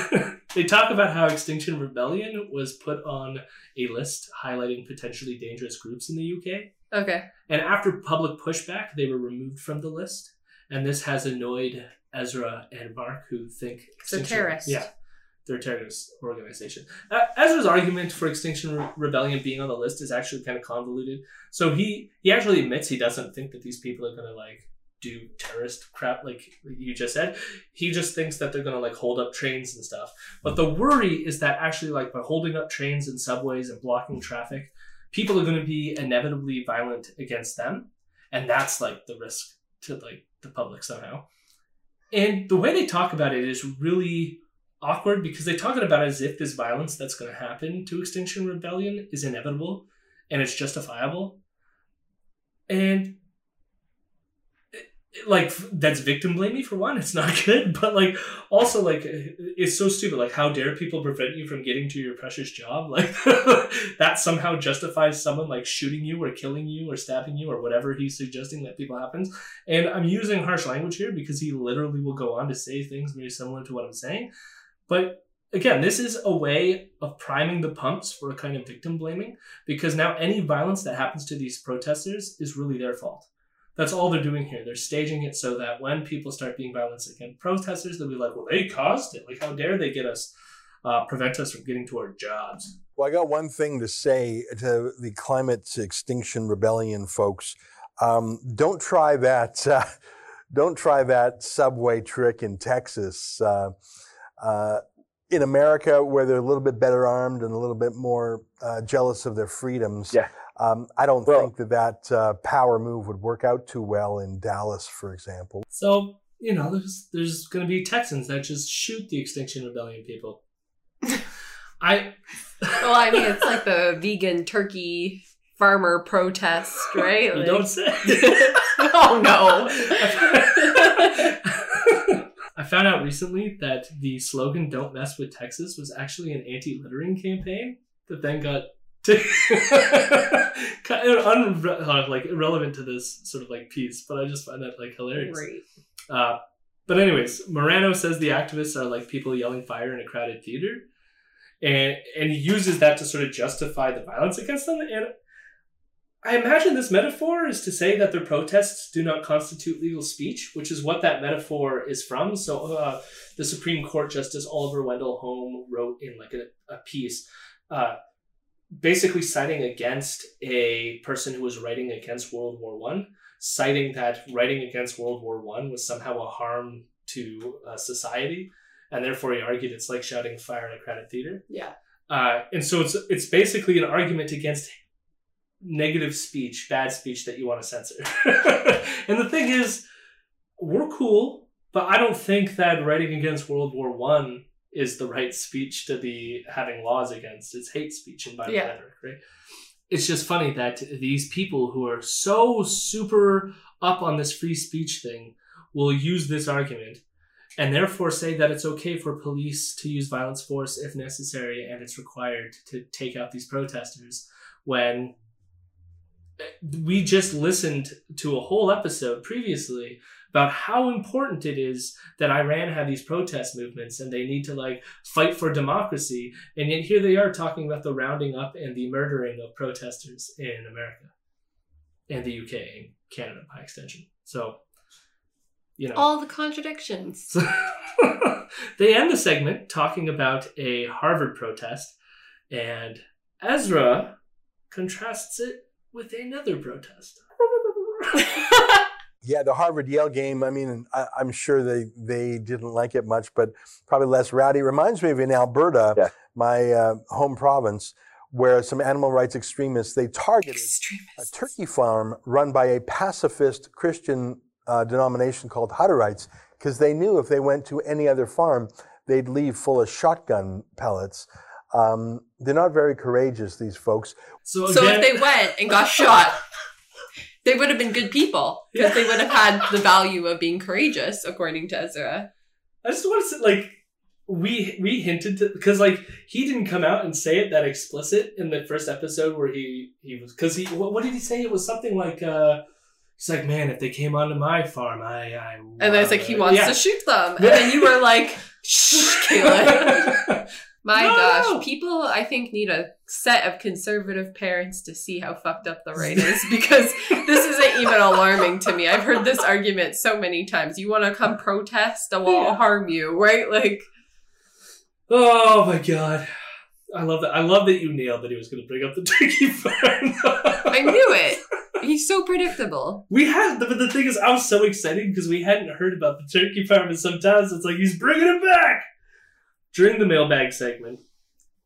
they talk about how Extinction Rebellion was put on a list highlighting potentially dangerous groups in the UK. Okay. And after public pushback, they were removed from the list. And this has annoyed Ezra and Marc, who think So terrorists. Yeah, they're a terrorist organization. Uh, Ezra's argument for Extinction Re- Rebellion being on the list is actually kind of convoluted. So he he actually admits he doesn't think that these people are going to like do terrorist crap like you just said. He just thinks that they're to like hold up trains and stuff. But the worry is that actually like by holding up trains and subways and blocking traffic, people are to be inevitably violent against them, and that's like the risk to like the public somehow. And the way they talk about it is really awkward because they talk about it as if this violence that's to happen to Extinction Rebellion is inevitable and it's justifiable. And like that's victim blaming for one it's not good but like also like it's so stupid like how dare people prevent you from getting to your precious job like that somehow justifies someone like shooting you or killing you or stabbing you or whatever he's suggesting that people happens and I'm using harsh language here because he literally will go on to say things very similar to what I'm saying. But again, this is a way of priming the pumps for a kind of victim blaming because now any violence that happens to these protesters is really their fault. That's all they're doing here. They're staging it so that when people start being violent against protesters, they'll be like, well, they caused it. Like, how dare they get us, uh, prevent us from getting to our jobs? Well, I got one thing to say to the climate extinction rebellion folks. Um, don't try that. Uh, don't try that subway trick in Texas. Uh, uh, in America, where they're a little bit better armed and a little bit more uh, jealous of their freedoms, Yeah. Um, I don't Well- think that that uh, power move would work out too well in Dallas, for example. So, you know, there's there's going to be Texans that just shoot the Extinction Rebellion people. I Well, I mean, it's like the vegan turkey farmer protest, right? You Like- don't say. oh no. I found out recently that the slogan "Don't mess with Texas" was actually an anti-littering campaign that then got kind of unre- uh, like irrelevant to this sort of like piece. But I just find that like hilarious. Great. Uh, but anyways, Morano says the activists are like people yelling fire in a crowded theater, and and he uses that to sort of justify the violence against them. And I imagine this metaphor is to say that their protests do not constitute legal speech, which is what that metaphor is from. So uh, the Supreme Court Justice Oliver Wendell Holmes wrote in like a, a piece. Uh, basically citing against a person who was writing against World War One, citing that writing against World War One was somehow a harm to uh, society, and therefore he argued it's like shouting fire in a crowded theater. Yeah. Uh, and so it's it's basically an argument against negative speech, bad speech that you want to censor. and the thing is, we're cool, but I don't think that writing against World War One is the right speech to be having laws against. It's hate speech and violent Yeah. rhetoric, right? It's just funny that these people who are so super up on this free speech thing will use this argument and therefore say that it's okay for police to use violence force if necessary and it's required to take out these protesters when we just listened to a whole episode previously about how important it is that Iran have these protest movements and they need to like fight for democracy. And yet here they are talking about the rounding up and the murdering of protesters in America and the UK and Canada by extension. So, you know. All the contradictions. they end the segment talking about a Harvard protest, and Ezra contrasts it with another protest. Yeah, the Harvard Yale game. I mean, I, I'm sure they they didn't like it much, but probably less rowdy. Reminds me of in Alberta, Yeah. my uh, home province, where some animal rights extremists they targeted a turkey farm run by a pacifist Christian uh, denomination called Hutterites, because they knew if they went to any other farm, they'd leave full of shotgun pellets. Um, they're not very courageous, these folks. So, So if they went and got shot, they would have been good people because they would have had the value of being courageous, according to Ezra. I just want to say, like, we we hinted to because like he didn't come out and say it that explicit in the first episode where he he was because he what, what did he say? It was something like uh he's like, man, if they came onto my farm, I I And then it's like he wants Yeah. to shoot them, and then you were like, "Shh, Kayla." My No, gosh, no. people I think need a set of conservative parents to see how fucked up the right is because this isn't even alarming to me. I've heard this argument so many times. You want to come protest, I won't Yeah. harm you, right? Like, Oh my god. I love that. I love that you nailed that he was going to bring up the turkey farm. I knew it. He's so predictable. We had, but the thing is, I was so excited because we hadn't heard about the turkey farm, and sometimes it's like he's bringing it back. During the mailbag segment,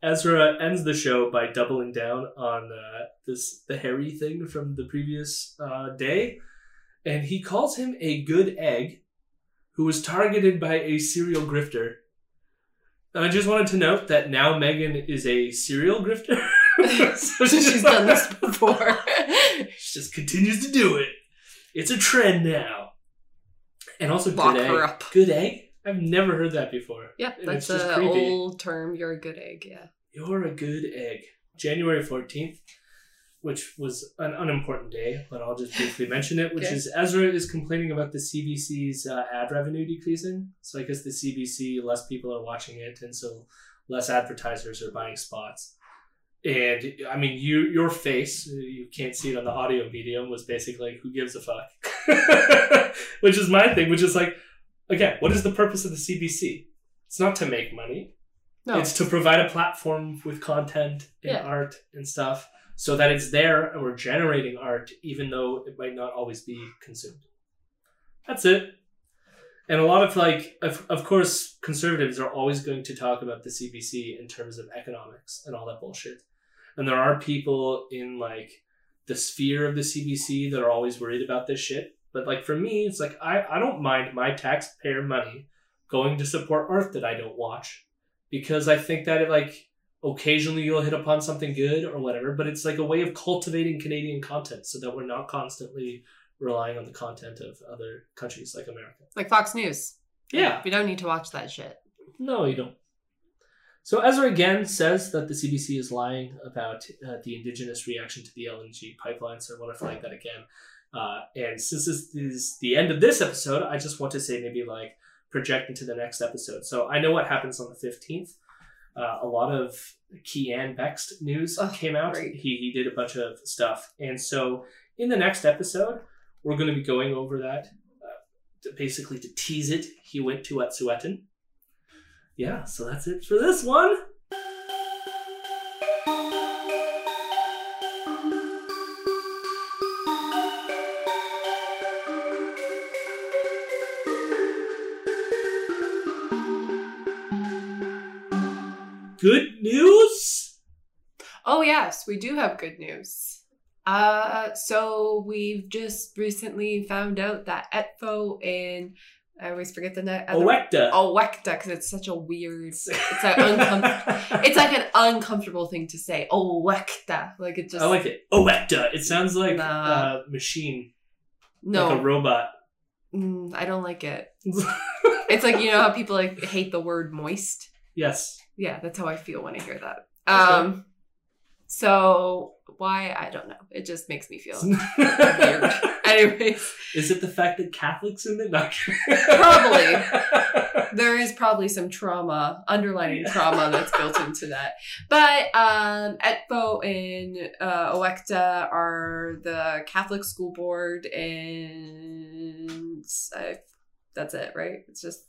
Ezra ends the show by doubling down on uh, this the Harry thing from the previous uh, day, and he calls him a good egg who was targeted by a serial grifter. And I just wanted to note that now Meghan is a serial grifter. so She's done this before. she just continues to do it. It's a trend now. And also, Lock good egg. up. Good egg? I've never heard that before. yeah, And that's an old term. You're a good egg. Yeah. You're a good egg. January 14th, which was an unimportant day, but I'll just briefly mention it, which Okay. is Ezra is complaining about the CBC's uh, ad revenue decreasing. So I guess the CBC, less people are watching it, and so less advertisers are buying spots. And I mean, you your face, you can't see it on the audio medium, was basically like, who gives a fuck? which is my thing. Which is like, again, what is the purpose of the CBC? It's not to make money. No. It's to provide a platform with content and Yeah. art and stuff, so that it's there and we're generating art, even though it might not always be consumed. That's it. And a lot of like, of, of course, conservatives are always going to talk about the CBC in terms of economics and all that bullshit. And there are people in like the sphere of the CBC that are always worried about this shit. But like for me, it's like I, I don't mind my taxpayer money going to support art that I don't watch because I think that it like occasionally you'll hit upon something good or whatever, but it's like a way of cultivating Canadian content so that we're not constantly relying on the content of other countries like America. Like Fox News. Yeah. We don't need to watch that shit. No, you don't. So Ezra again says that the CBC is lying about uh, the indigenous reaction to the LNG pipeline. So I want to flag that again. Uh, and since this is the end of this episode, I just want to say maybe like project into the next episode. So I know what happens on the 15th. Uh, a lot of Keean Bexte news came out. He, he did a bunch of stuff. And so in the next episode, we're going to be going over that. Uh, to basically, to tease it, he went to Wet'suwet'en yeah, so that's it for this one. We do have good news. Uh, so we've just recently found out that ETFO in I always forget the name. Owecta. Owecta, because it's such a weird. It's like uncomfortable. it's like an uncomfortable thing to say. Owecta, like it just. I like it. Owecta. It sounds like a uh, machine. No. Like a robot. Mm, I don't like it. it's like you know how people like hate the word moist. Yes. Yeah, that's how I feel when I hear that. Okay. Um, so why I don't know. It just makes me feel weird. Anyways, Is it the fact that Catholics in the Not probably there is probably some trauma, underlying trauma that's built into that. But um, ETFO and uh, Owecta are the Catholic school board, and I, that's it, right? It's just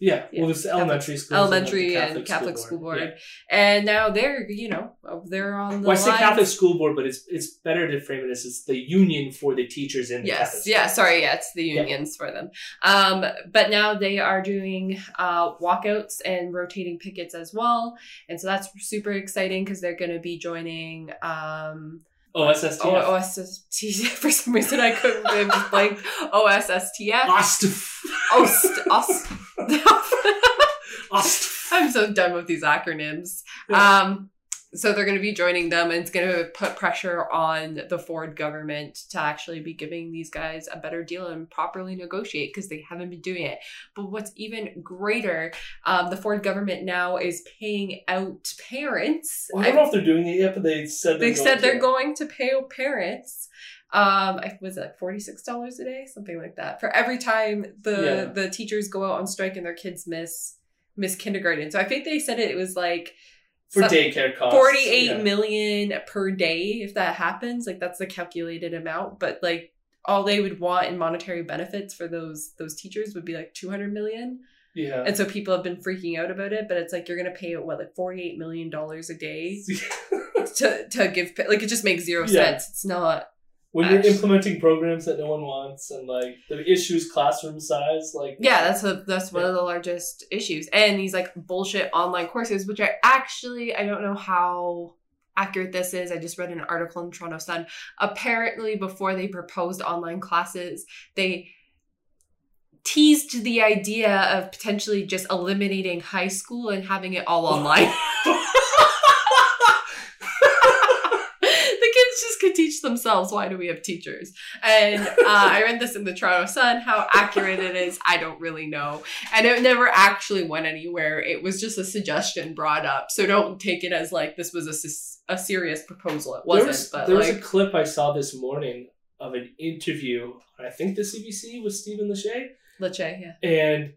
Yeah, well, it's elementary schools and, like, the elementary and Catholic Catholic school school board, board, and now they're you know they're on the Well, I say Catholic school board, but it's it's better to frame it as it's the union for the teachers in the Yes, yeah, sorry, yeah, it's the unions for them. Um, but now they are doing uh, walkouts and rotating pickets as well, and so that's super exciting because they're going to be joining. Um, OSSTF. O- OSST. For some reason, I couldn't I just blank. OSSTF. Ost. Ost. I'm so done with these acronyms. Um, so they're going to be joining them, and it's going to put pressure on the Ford government to actually be giving these guys a better deal and properly negotiate because they haven't been doing it. But what's even greater, um, the Ford government now is paying out parents. Well, I don't know if they're doing it yet, but they said They they're said they're to. going to pay out parents. Um, I- was it like forty six dollars a day, something like that, for every time the Yeah. the teachers go out on strike and their kids miss miss kindergarten. So I think they said it, it was like For some- daycare costs, 48 yeah. million per day if that happens. Like that's the calculated amount, but like all they would want in monetary benefits for those those teachers would be like two hundred million. Yeah. And so people have been freaking out about it, but it's like you're gonna pay what like forty eight million dollars a day to to give like it just makes zero Yeah. sense. It's not. When you're implementing programs that no one wants and like the issues classroom size, like Yeah, that's a, that's one of the largest issues. And these like bullshit online courses, which I actually I don't know how accurate this is. I just read an article in Toronto Sun. Apparently, before they proposed online classes, they teased the idea of potentially just eliminating high school and having it all online. the kids just could teach themselves. Why do we have teachers? And uh, I read this in the Toronto Sun. How accurate it is, I don't really know. And it never actually went anywhere. It was just a suggestion brought up. So don't take it as like this was a serious proposal. It wasn't. there was, but there was a clip I saw this morning of an interview. I think the CBC with Stephen Lecce, Lecce, yeah. and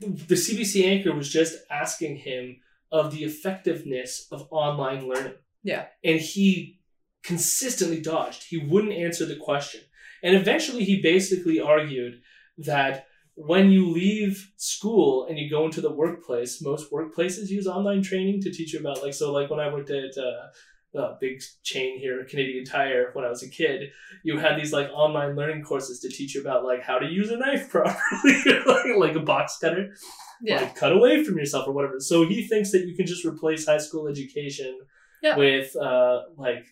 the CBC anchor was just asking him of the effectiveness of online learning. Yeah. and he consistently dodged. He wouldn't answer the question. And eventually, he basically argued that when you leave school and you go into the workplace, most workplaces use online training to teach you about like so like when I worked at uh, a big chain here, Canadian Tire, when I was a kid, you had these like online learning courses to teach you about like how to use a knife properly, like, like a box cutter, Yeah. like cut away from yourself or whatever. So he thinks that you can just replace high school education Yeah. with uh, like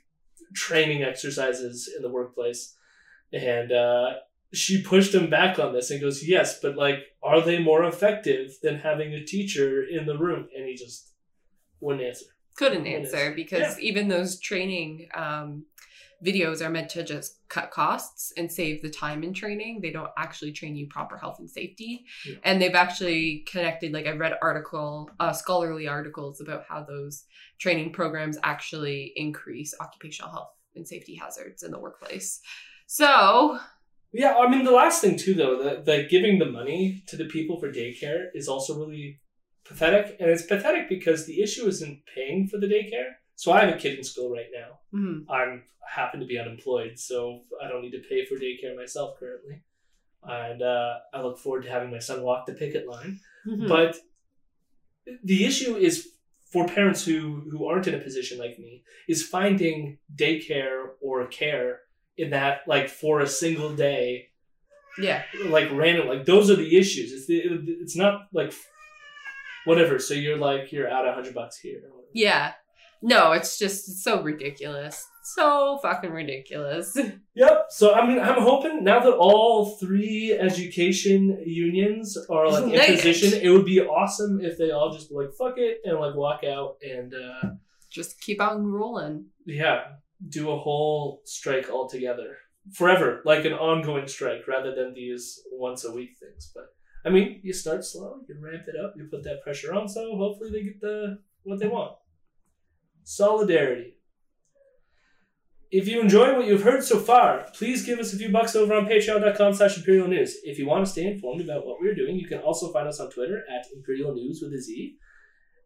training exercises in the workplace, and uh, she pushed him back on this and goes, "Yes, but like, are they more effective than having a teacher in the room?" And he just wouldn't answer. couldn't Wouldn't answer because even those training um, videos are meant to just cut costs and save the time in training. They don't actually train you proper health and safety. Yeah. And they've actually connected, like I read article, uh, scholarly articles about how those training programs actually increase occupational health and safety hazards in the workplace. So Yeah, I mean the last thing too though, that that giving the money to the people for daycare is also really pathetic, and it's pathetic because the issue isn't paying for the daycare. So I have a kid in school right now. mhm. I'm happen to be unemployed, so I don't need to pay for daycare myself currently, and uh, I look forward to having my son walk the picket line. Mhm. But the issue is for parents who who aren't in a position like me is finding daycare or care in that like for a single day yeah, like random like those are the issues it's the, it's not like whatever so you're like you're out a hundred bucks here yeah. No, it's just it's so ridiculous. So fucking ridiculous. yep so i mean i'm hoping now that all three education unions are like in position it would be awesome if they all just like fuck it and like walk out and uh just keep on rolling. yeah do a whole strike altogether forever like an ongoing strike rather than these once a week things but i mean you start slow you ramp it up you put that pressure on so hopefully they get the what they want solidarity if you enjoy what you've heard so far, please give us a few bucks over on patreon.com slash imperial news. If you want to stay informed about what we're doing, you can also find us on Twitter at imperial news with a Z.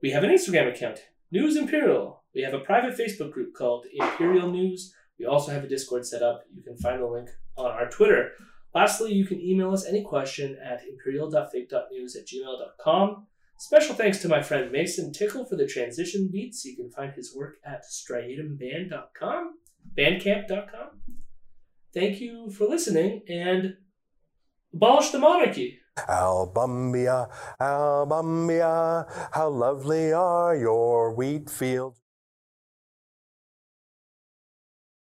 We have an Instagram account, News Imperial. We have a private Facebook group called Imperial News. We also have a Discord set up. You can find the link on our Twitter. Lastly, you can email us any question at imperial.fake.news at gmail.com. Special thanks to my friend Mason Tickle for the transition beats. You can find his work at striatumband.com, bandcamp.com. Thank you for listening and abolish the monarchy. Albumbia, Albumbia, how lovely are your wheat fields.